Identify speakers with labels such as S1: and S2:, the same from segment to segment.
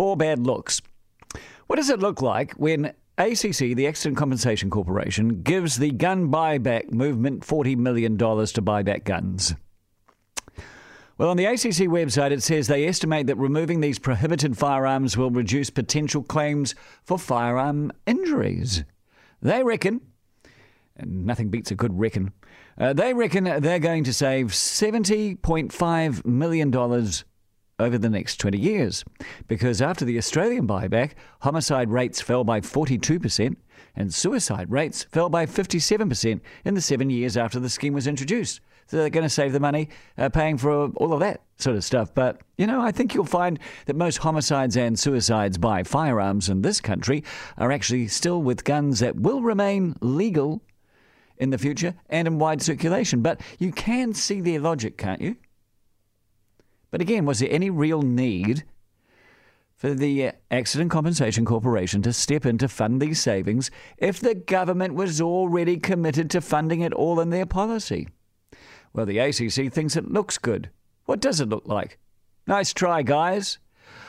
S1: four bad looks. What does it look like when ACC, the Accident Compensation Corporation, gives the gun buyback movement $40 million to buy back guns? Well, on the ACC website, it says they estimate that removing these prohibited firearms will reduce potential claims for firearm injuries. They reckon, and nothing beats a good reckon, uh, they reckon they're going to save $70.5 million over the next 20 years. Because after the Australian buyback, homicide rates fell by 42% and suicide rates fell by 57% in the seven years after the scheme was introduced. So they're going to save the money uh, paying for all of that sort of stuff. But, you know, I think you'll find that most homicides and suicides by firearms in this country are actually still with guns that will remain legal in the future and in wide circulation. But you can see their logic, can't you? But again, was there any real need for the Accident Compensation Corporation to step in to fund these savings if the government was already committed to funding it all in their policy? Well, the ACC thinks it looks good. What does it look like? Nice try, guys.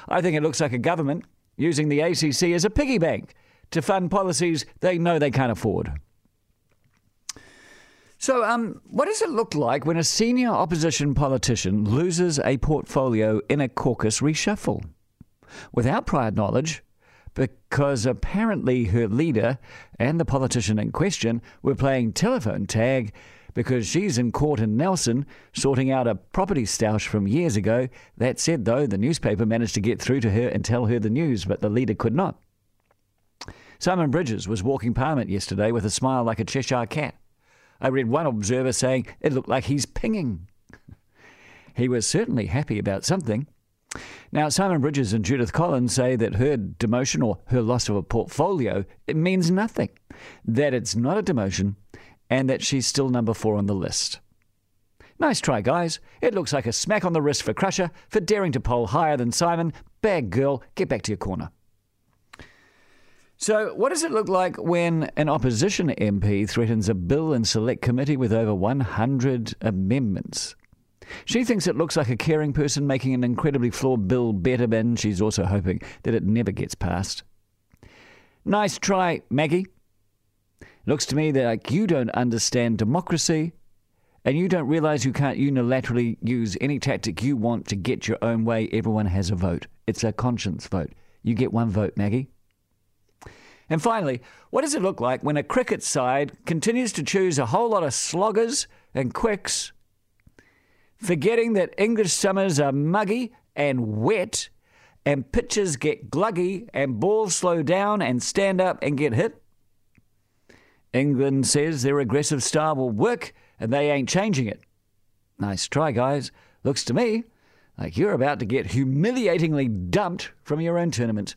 S1: I think it looks like a government using the ACC as a piggy bank to fund policies they know they can't afford. So, um, what does it look like when a senior opposition politician loses a portfolio in a caucus reshuffle? Without prior knowledge, because apparently her leader and the politician in question were playing telephone tag because she's in court in Nelson sorting out a property stoush from years ago. That said, though, the newspaper managed to get through to her and tell her the news, but the leader could not. Simon Bridges was walking Parliament yesterday with a smile like a Cheshire cat. I read one observer saying it looked like he's pinging. he was certainly happy about something. Now, Simon Bridges and Judith Collins say that her demotion or her loss of a portfolio it means nothing, that it's not a demotion, and that she's still number four on the list. Nice try, guys. It looks like a smack on the wrist for Crusher for daring to poll higher than Simon. Bad girl, get back to your corner. So, what does it look like when an opposition MP threatens a bill in select committee with over 100 amendments? She thinks it looks like a caring person making an incredibly flawed bill better, and she's also hoping that it never gets passed. Nice try, Maggie. Looks to me that like you don't understand democracy and you don't realize you can't unilaterally use any tactic you want to get your own way. Everyone has a vote. It's a conscience vote. You get one vote, Maggie. And finally, what does it look like when a cricket side continues to choose a whole lot of sloggers and quicks, forgetting that English summers are muggy and wet, and pitches get gluggy, and balls slow down and stand up and get hit? England says their aggressive style will work and they ain't changing it. Nice try, guys. Looks to me like you're about to get humiliatingly dumped from your own tournament.